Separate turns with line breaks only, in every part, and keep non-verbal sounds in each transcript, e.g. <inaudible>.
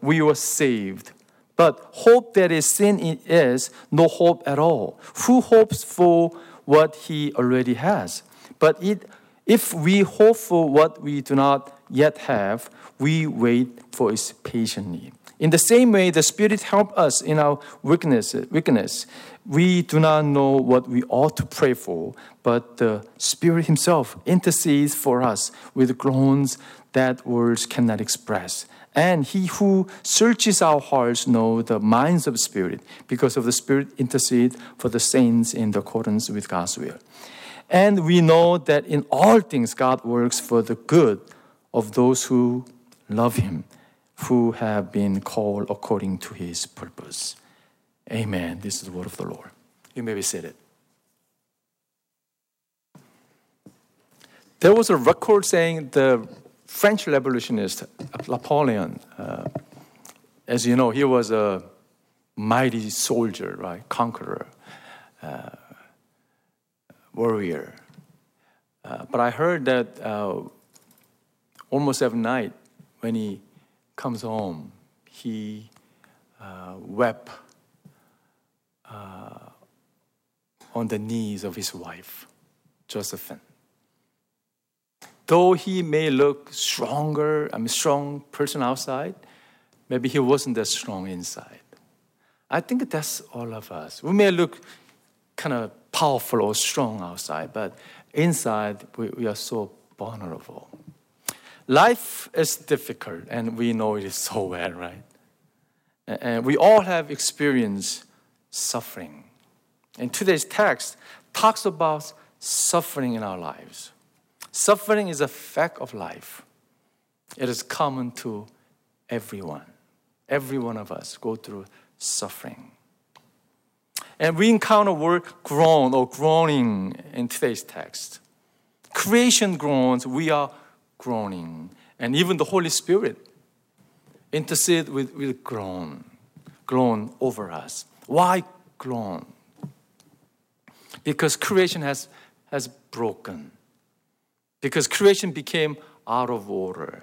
we were saved. But hope that is sin is no hope at all. Who hopes for what he already has? But it, if we hope for what we do not yet have, we wait for it patiently. In the same way, the Spirit helps us in our weakness, weakness. We do not know what we ought to pray for, but the Spirit Himself intercedes for us with groans that words cannot express. And He who searches our hearts knows the minds of the Spirit, because of the Spirit intercede for the saints in accordance with God's will. And we know that in all things God works for the good of those who love Him, who have been called according to His purpose. Amen. This is the word of the Lord. You may be seated. There was a record saying the French revolutionist Napoleon, uh, as you know, he was a mighty soldier, right? Conqueror, uh, warrior. Uh, but I heard that uh, almost every night when he comes home, he uh, wept uh, on the knees of his wife, Josephine. Though he may look stronger, I'm a strong person outside, maybe he wasn't that strong inside. I think that's all of us. We may look kind of powerful or strong outside, but inside we, we are so vulnerable. Life is difficult, and we know it so <laughs> well, right? And we all have experienced suffering. And today's text talks about suffering in our lives. Suffering is a fact of life. It is common to everyone. Every one of us go through suffering. And we encounter word groan or groaning in today's text. Creation groans, we are groaning. And even the Holy Spirit intercede with, with groan, groan over us. Why groan? Because creation has, has broken. Because creation became out of order.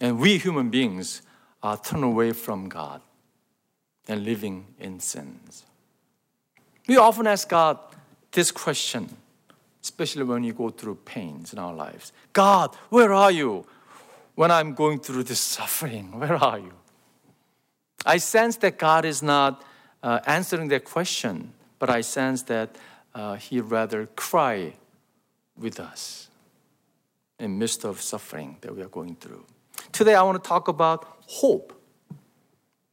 And we human beings are turned away from God and living in sins. We often ask God this question, especially when you go through pains in our lives God, where are you? When I'm going through this suffering, where are you? I sense that God is not uh, answering that question, but I sense that uh, He rather cry with us in midst of suffering that we are going through. Today, I want to talk about hope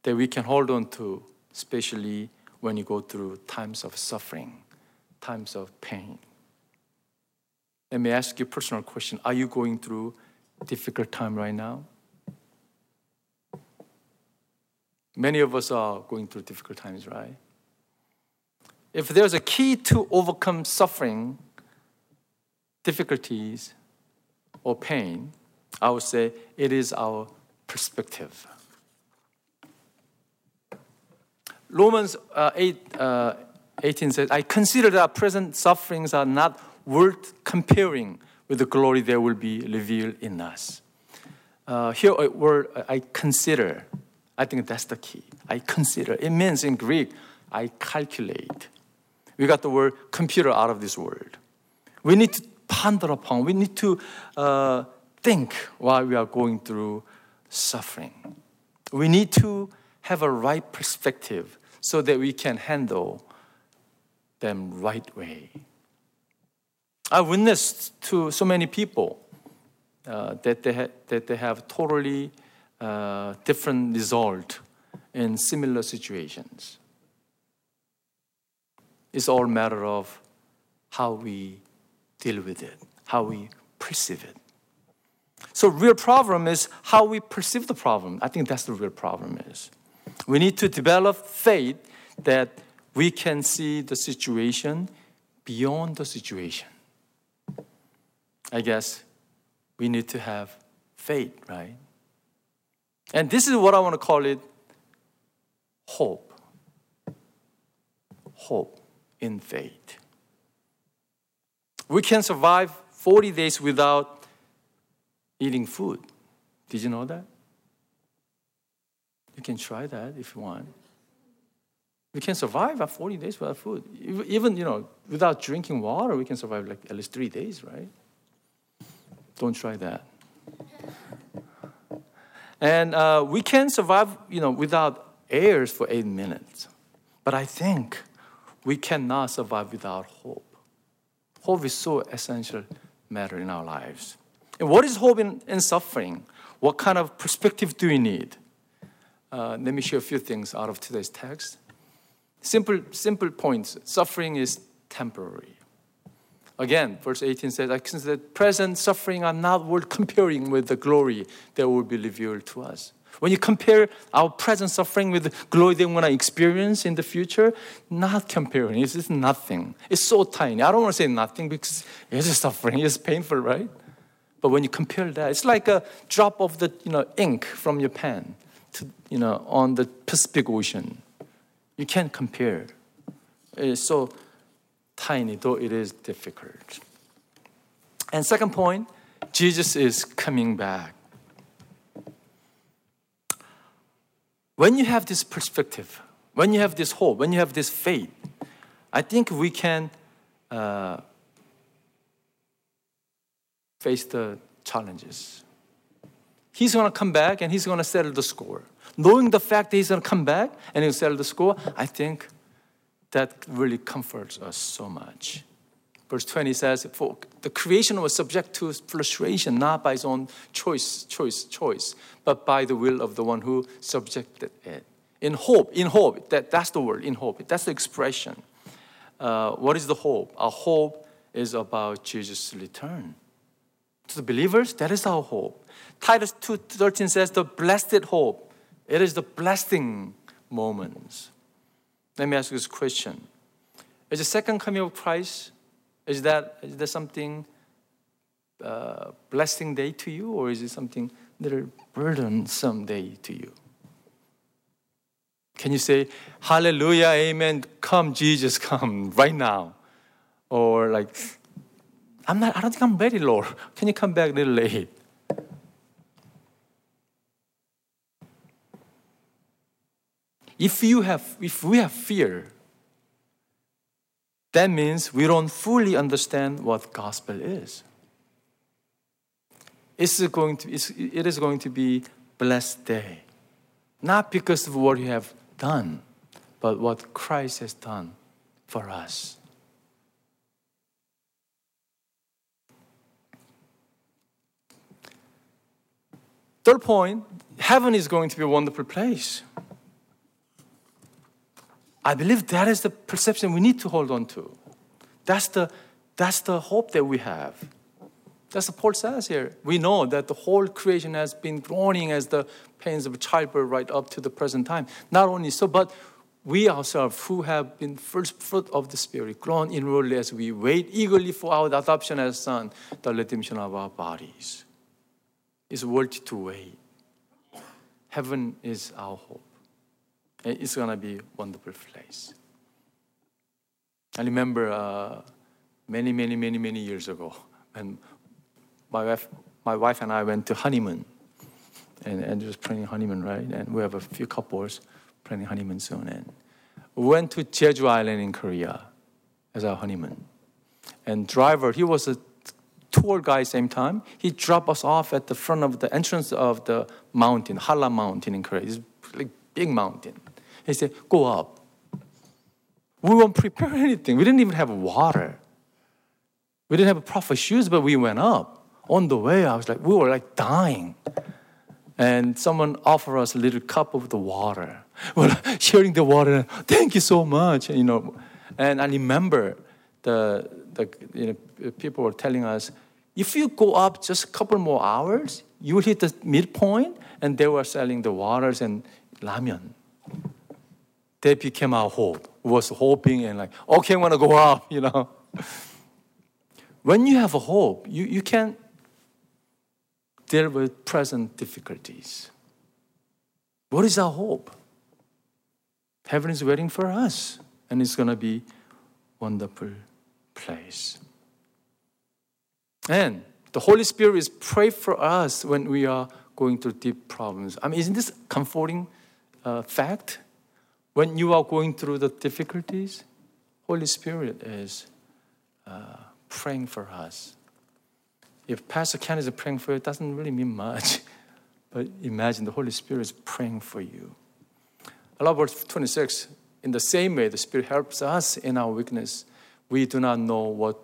that we can hold on to, especially when you go through times of suffering, times of pain. Let me ask you a personal question. Are you going through a difficult time right now? Many of us are going through difficult times, right? If there's a key to overcome suffering, difficulties, or pain, I would say it is our perspective. Romans uh, 8, uh, 18 says, I consider that present sufferings are not worth comparing with the glory that will be revealed in us. Uh, here, a word I consider, I think that's the key. I consider. It means in Greek, I calculate. We got the word computer out of this word. We need to ponder upon, we need to uh, think while we are going through suffering. We need to have a right perspective so that we can handle them right way. I witnessed to so many people uh, that, they ha- that they have totally uh, different result in similar situations. It's all matter of how we deal with it, how we perceive it. So real problem is how we perceive the problem. I think that's the real problem is. We need to develop faith that we can see the situation beyond the situation. I guess we need to have faith, right? And this is what I want to call it hope. Hope in faith. We can survive 40 days without eating food. Did you know that? You can try that if you want. We can survive at 40 days without food. Even, you know, without drinking water, we can survive like at least three days, right? Don't try that. And uh, we can survive, you know, without air for eight minutes. But I think we cannot survive without hope. Hope is so essential matter in our lives. And what is hope in, in suffering? What kind of perspective do we need? Uh, let me share a few things out of today's text. Simple, simple points. Suffering is temporary. Again, verse 18 says, I consider present suffering are not worth <laughs> comparing with the glory that will be revealed to us. When you compare our present suffering with glory that we're going to experience in the future, not comparing. It's just nothing. It's so tiny. I don't want to say nothing because it's suffering. It's painful, right? But when you compare that, it's like a drop of the you know, ink from your pen to, you know, on the Pacific Ocean. You can't compare. It's so tiny, though it is difficult. And second point, Jesus is coming back. When you have this perspective, when you have this hope, when you have this faith, I think we can uh, face the challenges. He's going to come back and he's going to settle the score. Knowing the fact that he's going to come back and he'll settle the score, I think that really comforts us so much. Verse 20 says, For the creation was subject to frustration, not by its own choice, choice, choice, but by the will of the one who subjected it. In hope, in hope, that, that's the word, in hope. That's the expression. Uh, what is the hope? Our hope is about Jesus' return. To the believers, that is our hope. Titus 2.13 says, the blessed hope. It is the blessing moments. Let me ask you this question. Is the second coming of Christ, is that, is that something uh, blessing day to you, or is it something little burdensome day to you? Can you say, Hallelujah, Amen, come, Jesus, come right now? Or like, I'm not, I don't think I'm ready, Lord. Can you come back a little late? If you have, if we have fear, that means we don't fully understand what gospel is. It's going to, it's, it is going to be blessed day. Not because of what you have done, but what Christ has done for us. Third point heaven is going to be a wonderful place. I believe that is the perception we need to hold on to. That's the, that's the hope that we have. That's what Paul says here. We know that the whole creation has been groaning as the pains of childbirth right up to the present time. Not only so, but we ourselves who have been first fruit of the Spirit, groan inwardly as we wait eagerly for our adoption as son, the redemption of our bodies. It's worth to wait. Heaven is our hope. It's going to be a wonderful place. I remember uh, many, many, many, many years ago when my wife, my wife and I went to honeymoon. And, and just planning honeymoon, right? And we have a few couples planning honeymoon soon. And we went to Jeju Island in Korea as our honeymoon. And driver, he was a tour guide same time. He dropped us off at the front of the entrance of the mountain, Halla Mountain in Korea. It's like big mountain. He said, Go up. We won't prepare anything. We didn't even have water. We didn't have proper shoes, but we went up. On the way, I was like, we were like dying. And someone offered us a little cup of the water. <laughs> We're sharing the water. Thank you so much. You know, and I remember the, the you know, people were telling us, if you go up just a couple more hours, you will hit the midpoint, and they were selling the waters and ramen that became our hope. Was hoping and like, okay, I'm gonna go <laughs> up, you know. When you have a hope, you, you can deal with present difficulties. What is our hope? Heaven is waiting for us, and it's gonna be wonderful place. And the Holy Spirit is pray for us when we are going through deep problems. I mean, isn't this comforting? uh, fact when you are going through the difficulties, Holy Spirit is uh, praying for us. If Pastor Ken is praying for you, it doesn't really mean much. <laughs> But imagine the Holy Spirit is praying for you. I love verse 26. In the same way, the Spirit helps us in our weakness. We do not know what,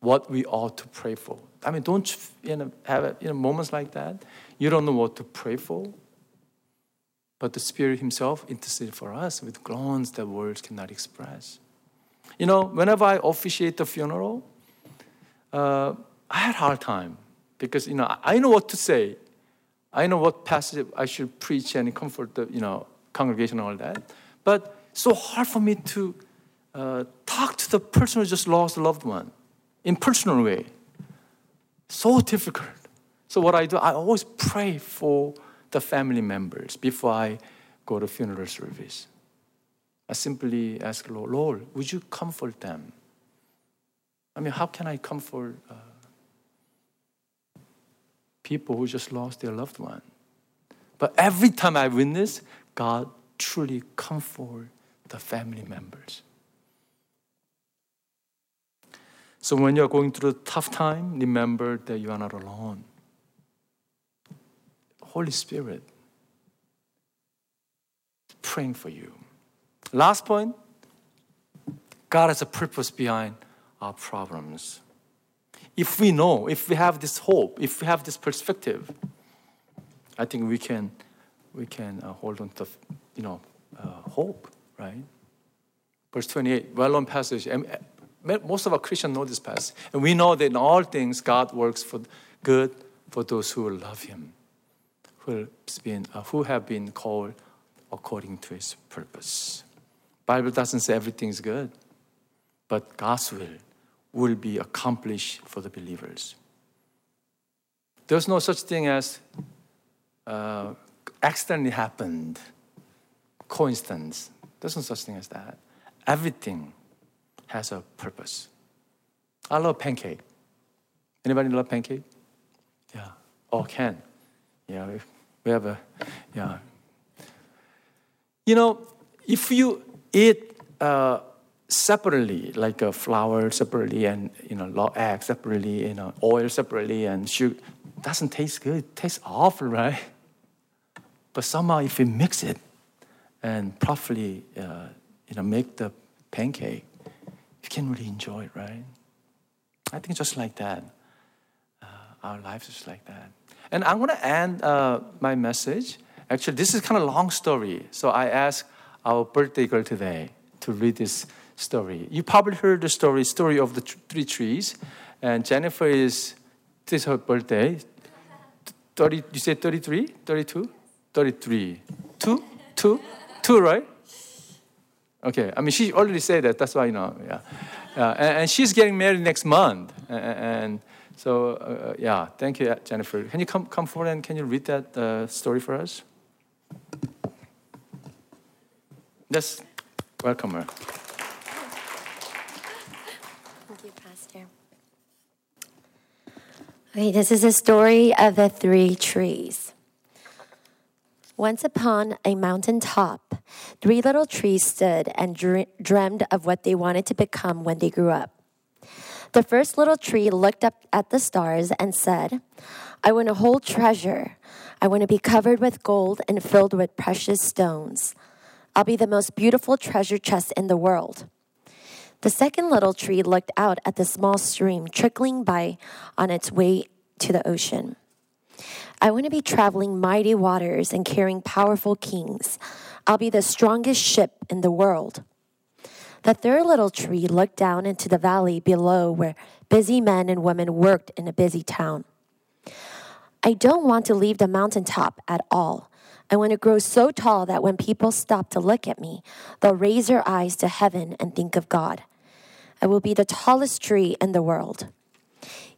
what we ought to pray for. I mean, don't you know, have you know, moments like that? You don't know what to pray for. But the Spirit Himself intercedes for us with groans that words cannot express. You know, whenever I officiate the funeral, uh, I had a hard time because, you know, I know what to say. I know what passage I should preach and comfort the, you know, congregation and all that. But so hard for me to uh, talk to the person who just lost a loved one in personal way. So difficult. So what I do, I always pray for the family members before I go to funeral service. I simply ask Lord, Lord, would you comfort them? I mean, how can I comfort uh, people who just lost their loved one? But every time I witness, God truly comfort the family members. So when you're going through a tough time, remember that you are not alone. Holy Spirit praying for you. Last point God has a purpose behind our problems. If we know, if we have this hope, if we have this perspective, I think we can, we can uh, hold on to, you know, uh, hope, right? Verse 28, well-known passage And most of our Christians know this passage. And we know that in all things, God works for good for those who love Him, who, been, uh, who have been called according to His purpose. Bible doesn't say everything is good, but God's will will be accomplished for the believers. There's no such thing as uh, accidentally happened, coincidence. There's no such thing as that. Everything has a purpose. I love pancake. Anybody love pancake? Yeah. Oh, Ken. Yeah, we have a, yeah. You know, if you eat uh, separately, like a flour separately and, you know, egg separately, you know, oil separately and sugar, doesn't taste good. It tastes awful, right? But somehow if you mix it and properly, uh, you know, make the pancake, you can really enjoy it, right? I think just like that. Uh, our lives is like that. And I'm going to end uh, my message. Actually, this is kind of a long story. So I asked our birthday girl today to read this story. You probably heard the story, story of the three trees. And Jennifer is, this is her birthday. 30, you say 33? 32? 33. Two? Two? Two, right? Okay, I mean, she already said that. That's why, you know, yeah. Uh, and, and, she's getting married next month. And, and so, uh, yeah, thank you, Jennifer. Can you come, come forward and can you read that uh, story for us? Yes, welcome her.
Thank you, Pastor. Okay, this is a story of the three trees. Once upon a mountain top, three little trees stood and dreamed of what they wanted to become when they grew up. The first little tree looked up at the stars and said, I want to hold treasure. I want to be covered with gold and filled with precious stones. I'll be the most beautiful treasure chest in the world. The second little tree looked out at the small stream trickling by on its way to the ocean. I want to be traveling mighty waters and carrying powerful kings. I'll be the strongest ship in the world. The third little tree looked down into the valley below where busy men and women worked in a busy town. I don't want to leave the mountaintop at all. I want to grow so tall that when people stop to look at me, they'll raise their eyes to heaven and think of God. I will be the tallest tree in the world.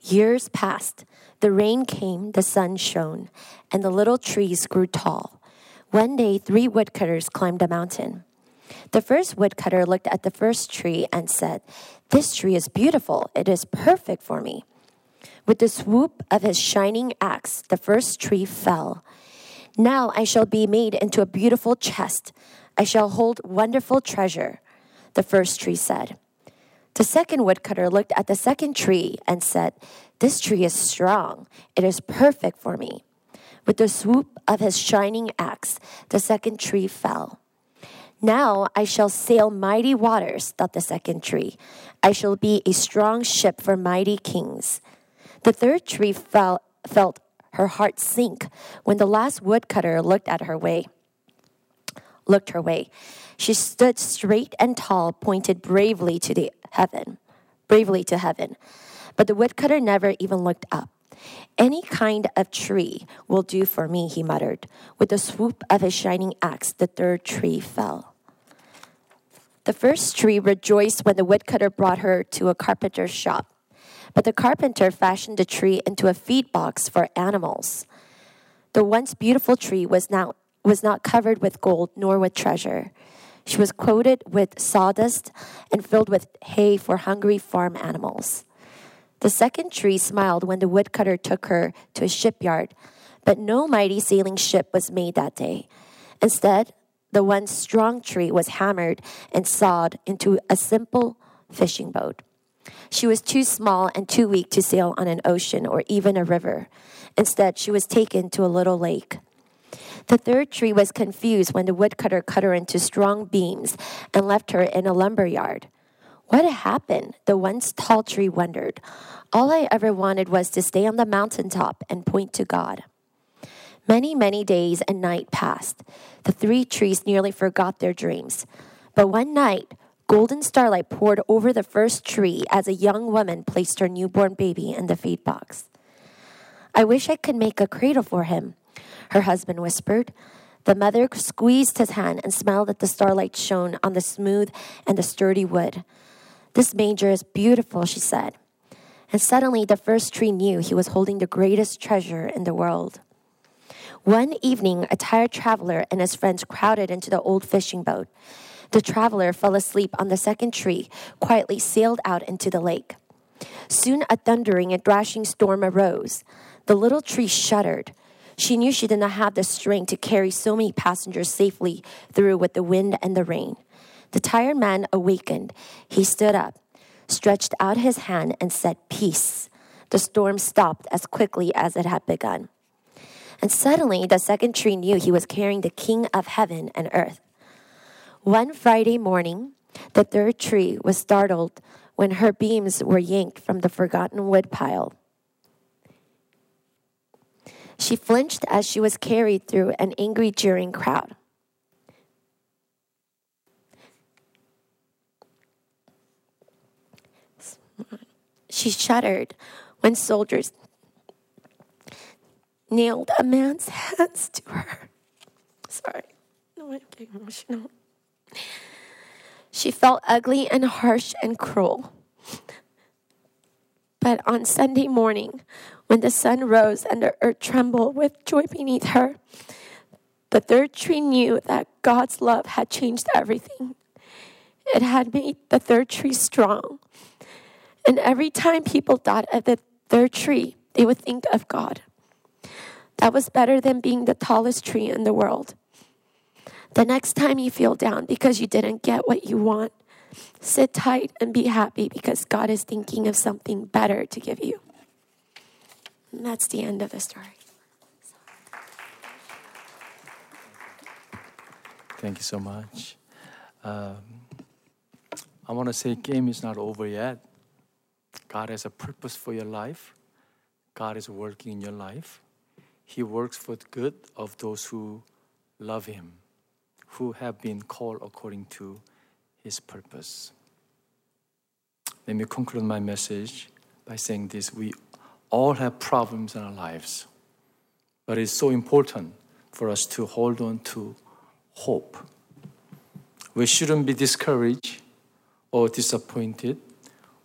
Years passed. The rain came, the sun shone, and the little trees grew tall. One day, three woodcutters climbed a mountain. The first woodcutter looked at the first tree and said, This tree is beautiful. It is perfect for me. With the swoop of his shining axe, the first tree fell. Now I shall be made into a beautiful chest. I shall hold wonderful treasure, the first tree said. The second woodcutter looked at the second tree and said, This tree is strong. It is perfect for me. With the swoop of his shining axe, the second tree fell. Now I shall sail mighty waters, thought the second tree. I shall be a strong ship for mighty kings. The third tree fell, felt her heart sink when the last woodcutter looked at her way. Looked her way. She stood straight and tall, pointed bravely to the heaven, bravely to heaven. But the woodcutter never even looked up. Any kind of tree will do for me, he muttered. With the swoop of his shining axe, the third tree fell. The first tree rejoiced when the woodcutter brought her to a carpenter's shop. But the carpenter fashioned the tree into a feed box for animals. The once beautiful tree was now was not covered with gold nor with treasure. She was coated with sawdust and filled with hay for hungry farm animals. The second tree smiled when the woodcutter took her to a shipyard, but no mighty sailing ship was made that day. Instead, the once strong tree was hammered and sawed into a simple fishing boat. She was too small and too weak to sail on an ocean or even a river. Instead, she was taken to a little lake. The third tree was confused when the woodcutter cut her into strong beams and left her in a lumber yard. What happened? The once tall tree wondered. All I ever wanted was to stay on the mountaintop and point to God. Many, many days and night passed. The three trees nearly forgot their dreams. But one night, Golden starlight poured over the first tree as a young woman placed her newborn baby in the feed box. I wish I could make a cradle for him, her husband whispered. The mother squeezed his hand and smiled at the starlight shone on the smooth and the sturdy wood. This manger is beautiful, she said. And suddenly the first tree knew he was holding the greatest treasure in the world. One evening, a tired traveler and his friends crowded into the old fishing boat. The traveler fell asleep on the second tree, quietly sailed out into the lake. Soon a thundering and thrashing storm arose. The little tree shuddered. She knew she did not have the strength to carry so many passengers safely through with the wind and the rain. The tired man awakened. He stood up, stretched out his hand, and said, Peace. The storm stopped as quickly as it had begun. And suddenly the second tree knew he was carrying the king of heaven and earth. One Friday morning, the third tree was startled when her beams were yanked from the forgotten woodpile. She flinched as she was carried through an angry, jeering crowd. She shuddered when soldiers nailed a man's <laughs> hands to her. Sorry, no, I'm getting emotional. She felt ugly and harsh and cruel. But on Sunday morning, when the sun rose and the earth trembled with joy beneath her, the third tree knew that God's love had changed everything. It had made the third tree strong. And every time people thought of the third tree, they would think of God. That was better than being the tallest tree in the world. The next time you feel down because you didn't get what you want, sit tight and be happy because God is thinking of something better to give you. And that's the end of the story.
Thank you so much. Um, I want to say, game is not over yet. God has a purpose for your life. God is working in your life. He works for the good of those who love Him who have been called according to his purpose. Let me conclude my message by saying this we all have problems in our lives, but it's so important for us to hold on to hope. We shouldn't be discouraged or disappointed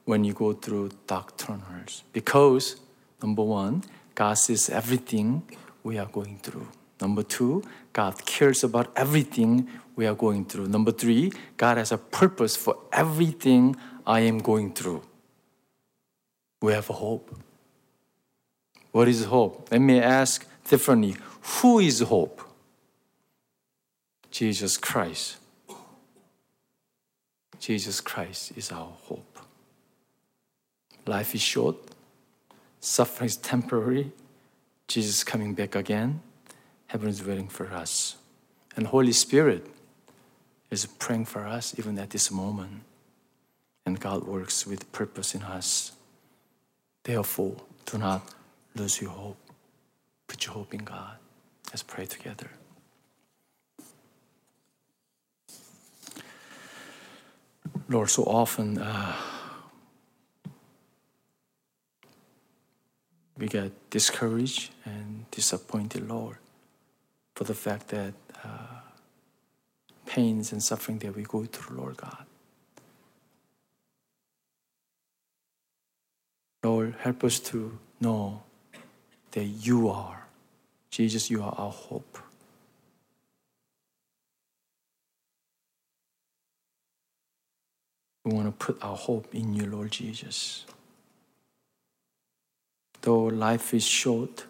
when you go through dark tunnels because, number one, God sees everything we are going through. Number two, God cares about everything we are going through. Number three, God has a purpose for everything I am going through. We have a hope. What is hope? Let me ask differently. Who is hope? Jesus Christ. Jesus Christ is our hope. Life is short, suffering is temporary, Jesus is coming back again, heaven is waiting for us. And Holy Spirit is praying for us even at this moment. And God works with purpose in us. Therefore, do not lose your hope. Put your hope in God. Let's pray together. Lord, so often uh, we get discouraged and disappointed, Lord, for the fact that uh, pains and suffering that we go through, Lord God. Lord, help us to know that you are, Jesus, you are our hope. We want to put our hope in you, Lord Jesus. Though life is short,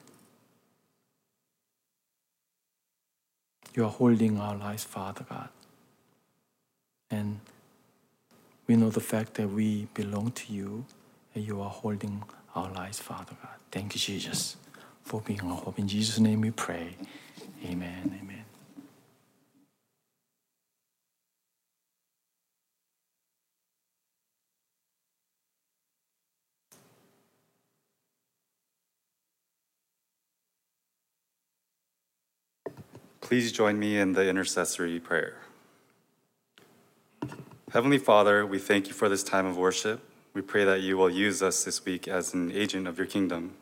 you are holding our lives, Father God. And we know the fact that we belong to you and you are holding our lives, Father God. Thank you, Jesus, for being our hope. In Jesus' name we pray. Amen. Amen.
Please join me in the intercessory prayer. Heavenly Father, we thank you for this time of worship. We pray that you will use us this week as an agent of your kingdom.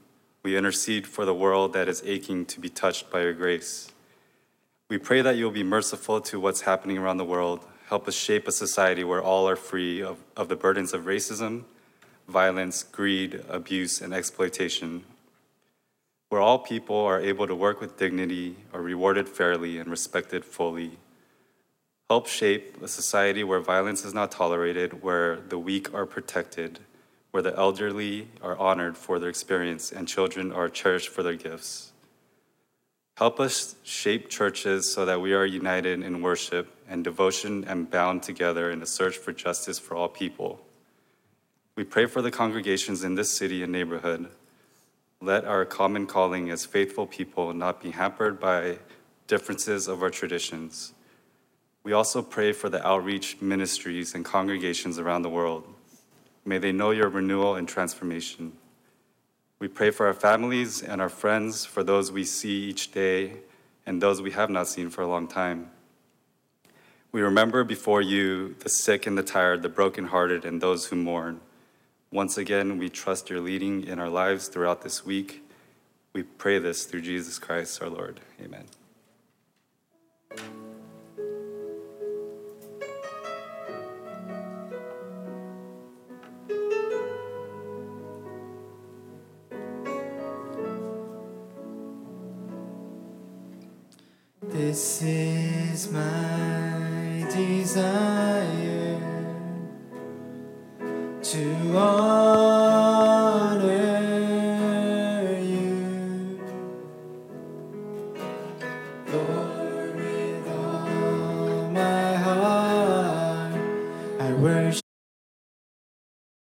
We intercede for the world that is aching to be touched by your grace. We pray that you will be merciful to what's happening around the world. Help us shape a society where all are free of, of the burdens of racism, violence, greed, abuse, and exploitation. Where all people are able to work with dignity, are rewarded fairly, and respected fully. Help shape a society where violence is not tolerated, where the weak are protected, where the elderly are honored for their experience and children are cherished for their gifts. Help us shape churches so that we are united in worship and devotion and bound together in a search for justice for all people. We pray for the congregations in this city and neighborhood. Let our common calling as faithful people not be hampered by differences of our traditions. We also pray for the outreach ministries and congregations around the world. May they know your renewal and transformation. We pray for our families and our friends, for those we see each day and those we have not seen for a long time. We remember before you the sick and the tired, the brokenhearted, and those who mourn. Once again, we trust your leading in our lives throughout this week. We pray this through Jesus Christ our Lord. Amen.